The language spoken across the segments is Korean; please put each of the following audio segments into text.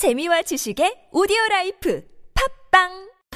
재미와 지식의 오디오 life 팟빵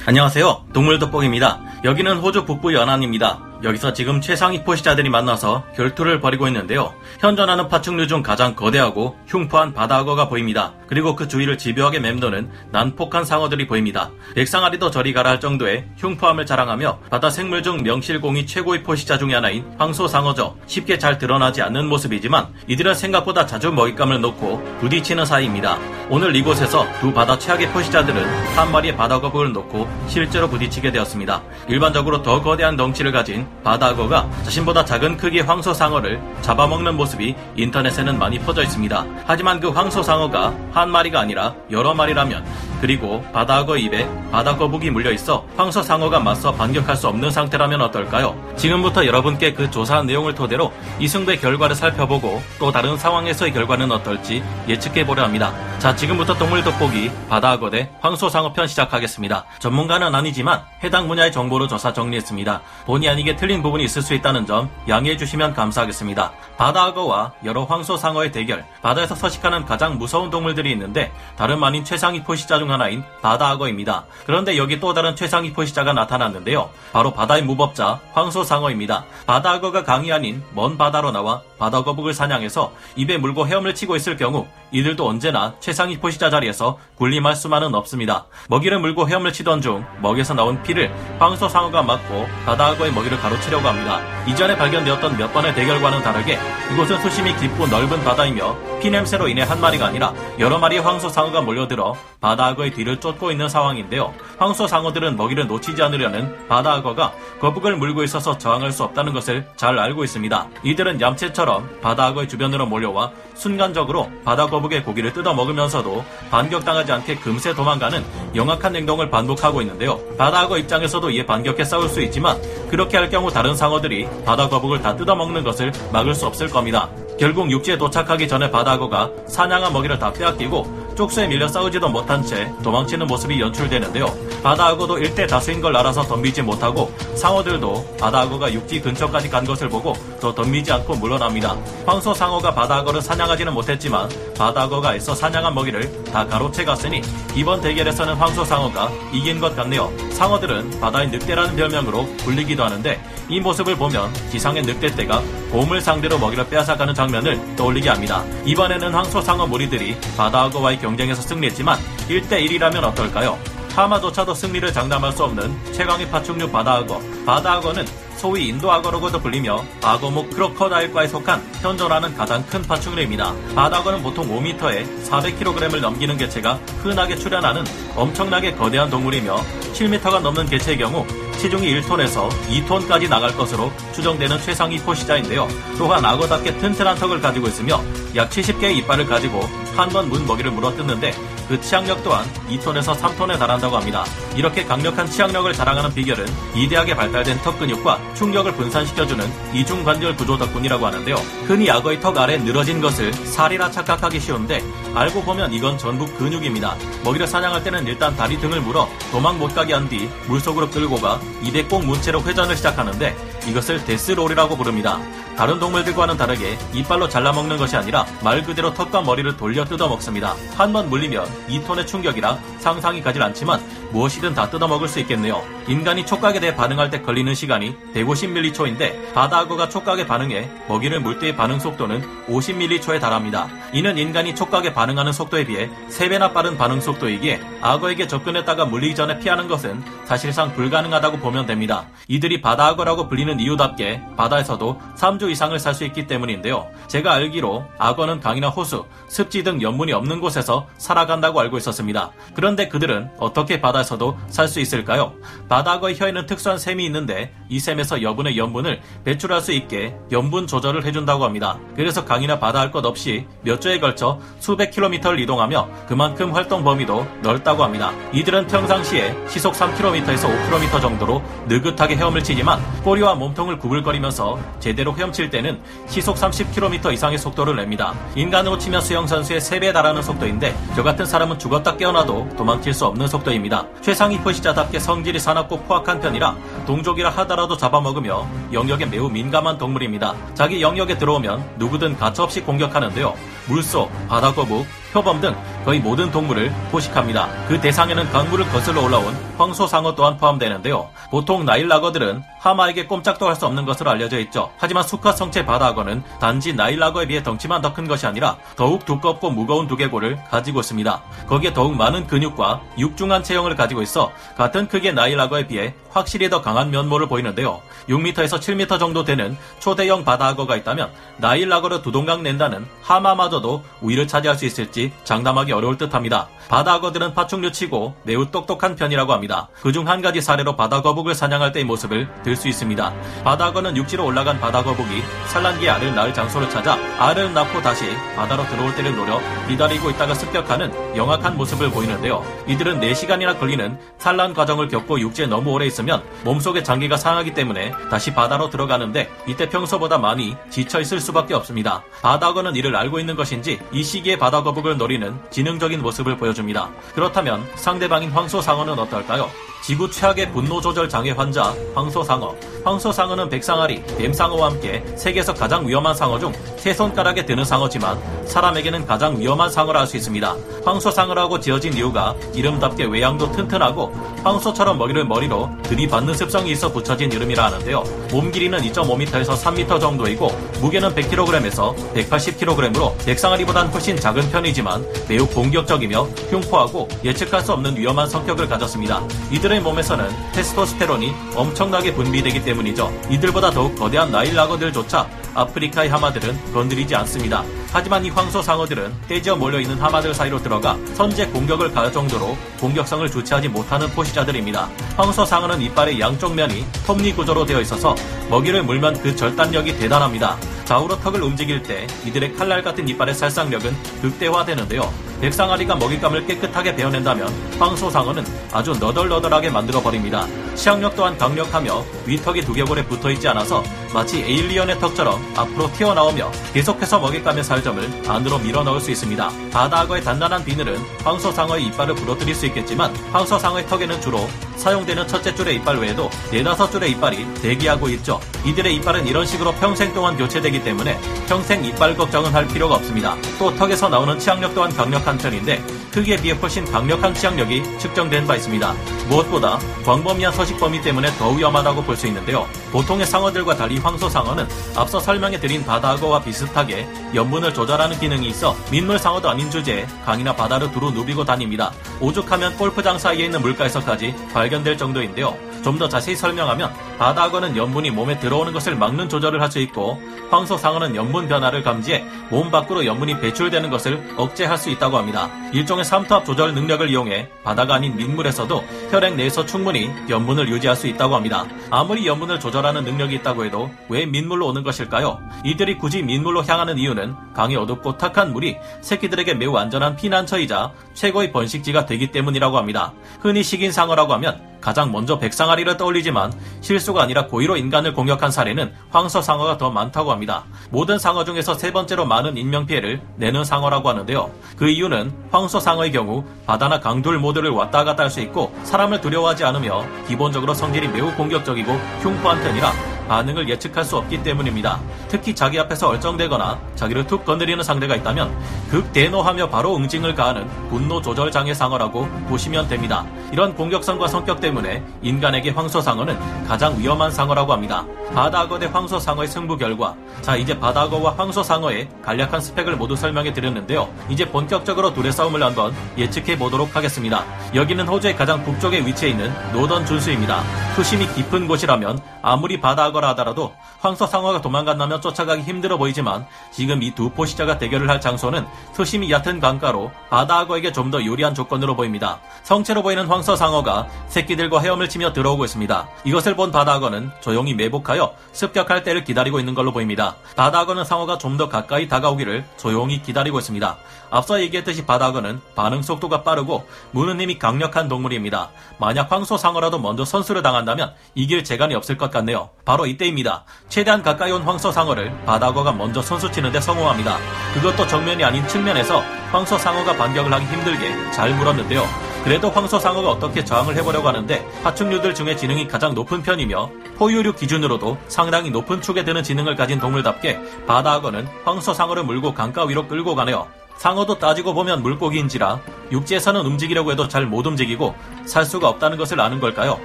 안녕하세요. 동물 돋보기입니다. 여기는 호주 북부 연안입니다. 여기서 지금 최상위 포식자들이 만나서 결투를 벌이고 있는데요. 현존하는 파충류 중 가장 거대하고 흉포한 바다악어가 보입니다. 그리고 그 주위를 집요하게 맴도는 난폭한 상어들이 보입니다. 백상아리도 저리 가라 할 정도의 흉포함을 자랑하며 바다 생물 중 명실공히 최고의 포식자 중의 하나인 황소상어죠. 쉽게 잘 드러나지 않는 모습이지만 이들은 생각보다 자주 먹잇감을 놓고 부딪히는 사이입니다. 오늘 이곳에서 두 바다 최악의 포시자들은 한 마리의 바다거북을 놓고 실제로 부딪히게 되었습니다. 일반적으로 더 거대한 덩치를 가진 바다악어가 자신보다 작은 크기의 황소상어를 잡아먹는 모습이 인터넷에는 많이 퍼져 있습니다. 하지만 그 황소상어가 한 마리가 아니라 여러 마리라면 그리고 바다악어 입에 바다거북이 물려있어 황소상어가 맞서 반격할 수 없는 상태라면 어떨까요? 지금부터 여러분께 그 조사한 내용을 토대로 이승배 결과를 살펴보고 또 다른 상황에서의 결과는 어떨지 예측해보려 합니다. 자 지금부터 동물 돋보기 바다악어 대 황소상어 편 시작하겠습니다. 전문가는 아니지만 해당 분야의 정보로 조사 정리했습니다. 본의 아니게 틀린 부분이 있을 수 있다는 점 양해해 주시면 감사하겠습니다. 바다악어와 여러 황소상어의 대결 바다에서 서식하는 가장 무서운 동물들이 있는데 다름 아닌 최상위 포시자 중 하나인 바다악어입니다. 그런데 여기 또 다른 최상위 포시자가 나타났는데요. 바로 바다의 무법자 황소상어입니다. 바다악어가 강이 아닌 먼 바다로 나와 바다거북을 사냥해서 입에 물고 헤엄을 치고 있을 경우 이들도 언제나 최상위 포시자 자리에서 군림할 수만은 없습니다. 먹이를 물고 헤엄을 치던 중 먹에서 나온 피를 황소 상어가 맞고 바다악어의 먹이를 가로채려고 합니다. 이전에 발견되었던 몇 번의 대결과는 다르게 이곳은 수심이 깊고 넓은 바다이며 피 냄새로 인해 한 마리가 아니라 여러 마리의 황소 상어가 몰려들어 바다악어의 뒤를 쫓고 있는 상황인데요. 황소 상어들은 먹이를 놓치지 않으려는 바다악어가 거북을 물고 있어서 저항할 수 없다는 것을 잘 알고 있습니다. 이들은 얌체처럼 바다악어의 주변으로 몰려와 순간적으로 바다거북 의 고기를 뜯어 먹으면서도 반격당하지 않게 금세 도망가는 영악한 행동을 반복하고 있는데요. 바다악어 입장에서도 이에 반격해 싸울 수 있지만 그렇게 할 경우 다른 상어들이 바다 거북을 다 뜯어 먹는 것을 막을 수 없을 겁니다. 결국 육지에 도착하기 전에 바다악어가 사냥한 먹이를 다 빼앗기고 쪽수에 밀려 싸우지도 못한 채 도망치는 모습이 연출되는데요. 바다악어도 일대 다수인 걸 알아서 덤비지 못하고 상어들도 바다악어가 육지 근처까지 간 것을 보고 더 덤비지 않고 물러납니다. 황소 상어가 바다악어를 사냥하지는 못했지만 바다악어가 애써 사냥한 먹이를 다 가로채 갔으니 이번 대결에서는 황소 상어가 이긴 것 같네요. 상어들은 바다의 늑대라는 별명으로 불리기도 하는데 이 모습을 보면 지상의 늑대떼가 곰을 상대로 먹이를 빼앗아가는 장면을 떠올리게 합니다. 이번에는 황소 상어 무리들이 바다악어와의 경쟁에서 승리했지만 1대1이라면 어떨까요? 하마조차도 승리를 장담할 수 없는 최강의 파충류 바다악어. 바다악어는 소위 인도악어로도 불리며 악어목 크로커다일과에 속한 현존하는 가장 큰 파충류입니다. 바다악어는 보통 5m에 400kg을 넘기는 개체가 흔하게 출현하는 엄청나게 거대한 동물이며 7m가 넘는 개체의 경우 체중이 1톤에서 2톤까지 나갈 것으로 추정되는 최상위 포시자인데요. 또한 악어답게 튼튼한 턱을 가지고 있으며 약 70개의 이빨을 가지고 한 번 문 먹이를 물어뜯는데 그 치악력 또한 2톤에서 3톤에 달한다고 합니다. 이렇게 강력한 치악력을 자랑하는 비결은 이대하게 발달된 턱 근육과 충격을 분산시켜주는 이중관절 구조 덕분이라고 하는데요. 흔히 악어의 턱 아래 늘어진 것을 살이라 착각하기 쉬운데 알고 보면 이건 전부 근육입니다. 먹이를 사냥할 때는 일단 다리 등을 물어 도망 못 가게 한 뒤 물속으로 끌고 가 입에 꼭 문 채로 회전을 시작하는데 이것을 데스롤이라고 부릅니다. 다른 동물들과는 다르게 이빨로 잘라먹는 것이 아니라 말 그대로 턱과 머리를 돌려 뜯어 먹습니다. 한 번 물리면 2톤의 충격이라 상상이 가질 않지만 무엇이든 다 뜯어 먹을 수 있겠네요. 인간이 촉각에 대해 반응할 때 걸리는 시간이 150ml초인데 바다악어가 촉각에 반응해 먹이를 물 때의 반응 속도는 50ml초에 달합니다. 이는 인간이 촉각에 반응하는 속도에 비해 3배나 빠른 반응 속도이기에 악어에게 접근했다가 물리기 전에 피하는 것은 사실상 불가능하다고 보면 됩니다. 이들이 바다악어라고 불리는 이유답게 바다에서도 3주 이상을 살 수 있기 때문인데요. 제가 알기로 악어는 강이나 호수, 습지 등 연문이 없는 곳에서 살아간다고 알고 있었습니다. 그런데 그들은 어떻게 바다 에서도 살 수 있을까요? 바다악어의 혀에는 특수한 셈이 있는데 이 셈에서 여분의 염분을 배출할 수 있게 염분 조절을 해준다고 합니다. 그래서 강이나 바다 할 것 없이 몇 주에 걸쳐 수백 킬로미터를 이동하며 그만큼 활동 범위도 넓다고 합니다. 이들은 평상시에 시속 3km에서 5km 정도로 느긋하게 헤엄을 치지만 꼬리와 몸통을 구불거리면서 제대로 헤엄칠 때는 시속 30km 이상의 속도를 냅니다. 인간으로 치면 수영선수의 3배에 달하는 속도인데 저 같은 사람은 죽었다 깨어나도 도망칠 수 없는 속도입니다. 최상위 포시자답게 성질이 사납고 포악한 편이라 동족이라 하더라도 잡아먹으며 영역에 매우 민감한 동물입니다. 자기 영역에 들어오면 누구든 가차없이 공격하는데요. 물속, 바다거북, 표범 등 거의 모든 동물을 포식합니다. 그 대상에는 강물을 거슬러 올라온 황소상어 또한 포함되는데요. 보통 나일락어들은 하마에게 꼼짝도 할 수 없는 것으로 알려져 있죠. 하지만 수컷 성체 바다 악어는 단지 나일락어에 비해 덩치만 더 큰 것이 아니라 더욱 두껍고 무거운 두개골을 가지고 있습니다. 거기에 더욱 많은 근육과 육중한 체형을 가지고 있어 같은 크기의 나일락어에 비해 확실히 더 강한 면모를 보이는데요. 6m에서 7m 정도 되는 초대형 바다 악어가 있다면 나일락어를 두동강 낸다는 하마마저도 우위를 차지할 수 있을지 장담하기 어려울 듯합니다. 바다악어들은 파충류치고 매우 똑똑한 편이라고 합니다. 그중 한 가지 사례로 바다거북을 사냥할 때의 모습을 들 수 있습니다. 바다악어는 육지로 올라간 바다거북이 산란기에 알을 낳을 장소를 찾아 알을 낳고 다시 바다로 들어올 때를 노려 기다리고 있다가 습격하는 영악한 모습을 보이는데요. 이들은 4시간이나 걸리는 산란 과정을 겪고 육지에 너무 오래 있으면 몸속의 장기가 상하기 때문에 다시 바다로 들어가는데 이때 평소보다 많이 지쳐 있을 수밖에 없습니다. 바다악어는 이를 알고 있는 것인지 이 시기에 바다거북을 노리는 지능적인 모습을 보여줍니다. 그렇다면 상대방인 황소상어는 어떨까요? 지구 최악의 분노 조절 장애 환자 황소상어. 황소상어는 백상아리, 뱀상어와 함께 세계에서 가장 위험한 상어 중 세 손가락에 드는 상어지만 사람에게는 가장 위험한 상어라 할 수 있습니다. 황소상어라고 지어진 이유가 이름답게 외양도 튼튼하고 황소처럼 먹이를 머리로 들이받는 습성이 있어 붙여진 이름이라 하는데요. 몸 길이는 2.5m에서 3m 정도이고 무게는 100kg에서 180kg으로 백상아리보단 훨씬 작은 편이지만 매우 공격적이며 흉포하고 예측할 수 없는 위험한 성격을 가졌습니다. 이들의 몸에서는 테스토스테론이 엄청나게 분비되기 때문이죠. 이들보다 더욱 거대한 나일락어들조차 아프리카의 하마들은 건드리지 않습니다. 하지만 이 황소상어들은 떼지어 몰려있는 하마들 사이로 들어가 선제 공격을 가할 정도로 공격성을 주체하지 못하는 포시자들입니다. 황소상어는 이빨의 양쪽 면이 톱니 구조로 되어 있어서 먹이를 물면 그 절단력이 대단합니다. 좌우로 턱을 움직일 때 이들의 칼날 같은 이빨의 살상력은 극대화되는데요. 백상아리가 먹잇감을 깨끗하게 베어낸다면 황소상어는 아주 너덜너덜하게 만들어버립니다. 치악력 또한 강력하며 위턱이 두개골에 붙어있지 않아서 마치 에일리언의 턱처럼 앞으로 튀어나오며 계속해서 먹잇감의 살 점을 안으로 밀어넣을 수 있습니다. 바다악어의 단단한 비늘은 황소상어의 이빨을 부러뜨릴 수 있겠지만 황소상어의 턱에는 주로 사용되는 첫째 줄의 이빨 외에도 네다섯 줄의 이빨이 대기하고 있죠. 이들의 이빨은 이런 식으로 평생 동안 교체되기 때문에 평생 이빨 걱정은 할 필요가 없습니다. 또 턱에서 나오는 치악력 또한 강력한 편인데 크기에 비해 훨씬 강력한 치악력이 측정된 바 있습니다. 무엇보다 광범위한 서식 범위 때문에 더 위험하다고 볼 수 있는데요. 보통의 상어들과 달리 황소상어는 앞서 설명해드린 바다악어와 비슷하게 염분을 조절하는 기능이 있어 민물 상어도 아닌 주제에 강이나 바다를 두루 누비고 다닙니다. 오죽하면 골프장 사이에 있는 물가에서까지 발견될 정도인데요. 좀 더 자세히 설명하면 바다악어는 염분이 몸에 들어오는 것을 막는 조절을 할 수 있고 황소상어는 염분 변화를 감지해 몸 밖으로 염분이 배출되는 것을 억제할 수 있다고 합니다. 일종의 삼투압 조절 능력을 이용해 바다가 아닌 민물에서도 혈액 내에서 충분히 염분을 유지할 수 있다고 합니다. 아무리 염분을 조절하는 능력이 있다고 해도 왜 민물로 오는 것일까요? 이들이 굳이 민물로 향하는 이유는 강이 어둡고 탁한 물이 새끼들에게 매우 안전한 피난처이자 최고의 번식지가 되기 때문이라고 합니다. 흔히 식인 상어라고 하면 가장 먼저 백상아리를 떠올리지만 실수가 아니라 고의로 인간을 공격한 사례는 황소상어가 더 많다고 합니다. 모든 상어 중에서 세 번째로 많은 인명피해를 내는 상어라고 하는데요. 그 이유는 황소상어의 경우 바다나 강둘 모두를 왔다 갔다 할 수 있고 사람을 두려워하지 않으며 기본적으로 성질이 매우 공격적이고 흉포한 편이라 반응을 예측할 수 없기 때문입니다. 특히 자기 앞에서 얼쩡대거나 자기를 툭 건드리는 상대가 있다면 극대노하며 바로 응징을 가하는 분노 조절 장애 상어라고 보시면 됩니다. 이런 공격성과 성격 때문에 인간에게 황소 상어는 가장 위험한 상어라고 합니다. 바다악어 대 황소 상어의 승부 결과 자 이제 바다악어와 황소 상어의 간략한 스펙을 모두 설명해 드렸는데요. 이제 본격적으로 둘의 싸움을 한번 예측해 보도록 하겠습니다. 여기는 호주의 가장 북쪽에 위치해 있는 노던 준수입니다. 수심이 깊은 곳이라면 아무리 바다악어 라 하더라도 황소상어가 도망간다면 쫓아가기 힘들어 보이지만 지금 이 두 포시자가 대결을 할 장소는 수심이 얕은 강가로 바다악어에게 좀 더 유리한 조건으로 보입니다. 성체로 보이는 황소상어가 새끼들과 헤엄을 치며 들어오고 있습니다. 이것을 본 바다악어는 조용히 매복하여 습격할 때를 기다리고 있는 걸로 보입니다. 바다악어는 상어가 좀 더 가까이 다가오기를 조용히 기다리고 있습니다. 앞서 얘기했듯이 바다악어는 반응 속도가 빠르고 무는 힘이 강력한 동물입니다. 만약 황소 상어라도 먼저 선수를 당한다면 이길 재간이 없을 것 같네요. 바로 이때입니다. 최대한 가까이 온 황소상어를 바다악어가 먼저 선수치는데 성공합니다. 그것도 정면이 아닌 측면에서 황소상어가 반격을 하기 힘들게 잘 물었는데요. 그래도 황소상어가 어떻게 저항을 해보려고 하는데 파충류들 중에 지능이 가장 높은 편이며 포유류 기준으로도 상당히 높은 축에 드는 지능을 가진 동물답게 바다악어는 황소상어를 물고 강가 위로 끌고 가네요. 상어도 따지고 보면 물고기인지라 육지에서는 움직이려고 해도 잘 못 움직이고 살 수가 없다는 것을 아는 걸까요?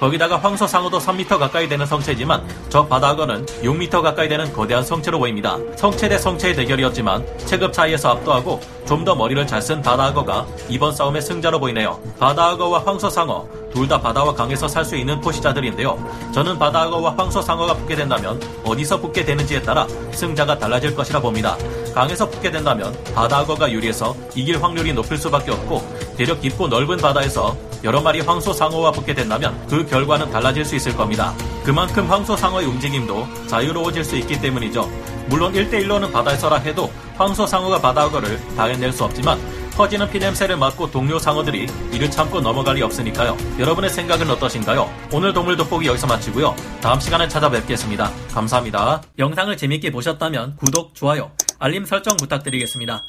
거기다가 황소 상어도 3m 가까이 되는 성체지만 저 바다악어는 6m 가까이 되는 거대한 성체로 보입니다. 성체 대 성체의 대결이었지만 체급 차이에서 압도하고 좀 더 머리를 잘 쓴 바다악어가 이번 싸움의 승자로 보이네요. 바다악어와 황소 상어 둘 다 바다와 강에서 살 수 있는 포시자들인데요. 저는 바다악어와 황소 상어가 붙게 된다면 어디서 붙게 되는지에 따라 승자가 달라질 것이라 봅니다. 강에서 붙게 된다면 바다악어가 유리해서 이길 확률이 높을 수밖에 없고 대륙 깊고 넓은 바다에서 여러 마리 황소상어와 붙게 된다면 그 결과는 달라질 수 있을 겁니다. 그만큼 황소상어의 움직임도 자유로워질 수 있기 때문이죠. 물론 1대1로는 바다에서라 해도 황소상어가 바다악어를 다 해낼 수 없지만 퍼지는 피냄새를 맡고 동료 상어들이 이를 참고 넘어갈 리 없으니까요. 여러분의 생각은 어떠신가요? 오늘 동물 돋보기 여기서 마치고요. 다음 시간에 찾아뵙겠습니다. 감사합니다. 영상을 재밌게 보셨다면 구독, 좋아요, 알림 설정 부탁드리겠습니다.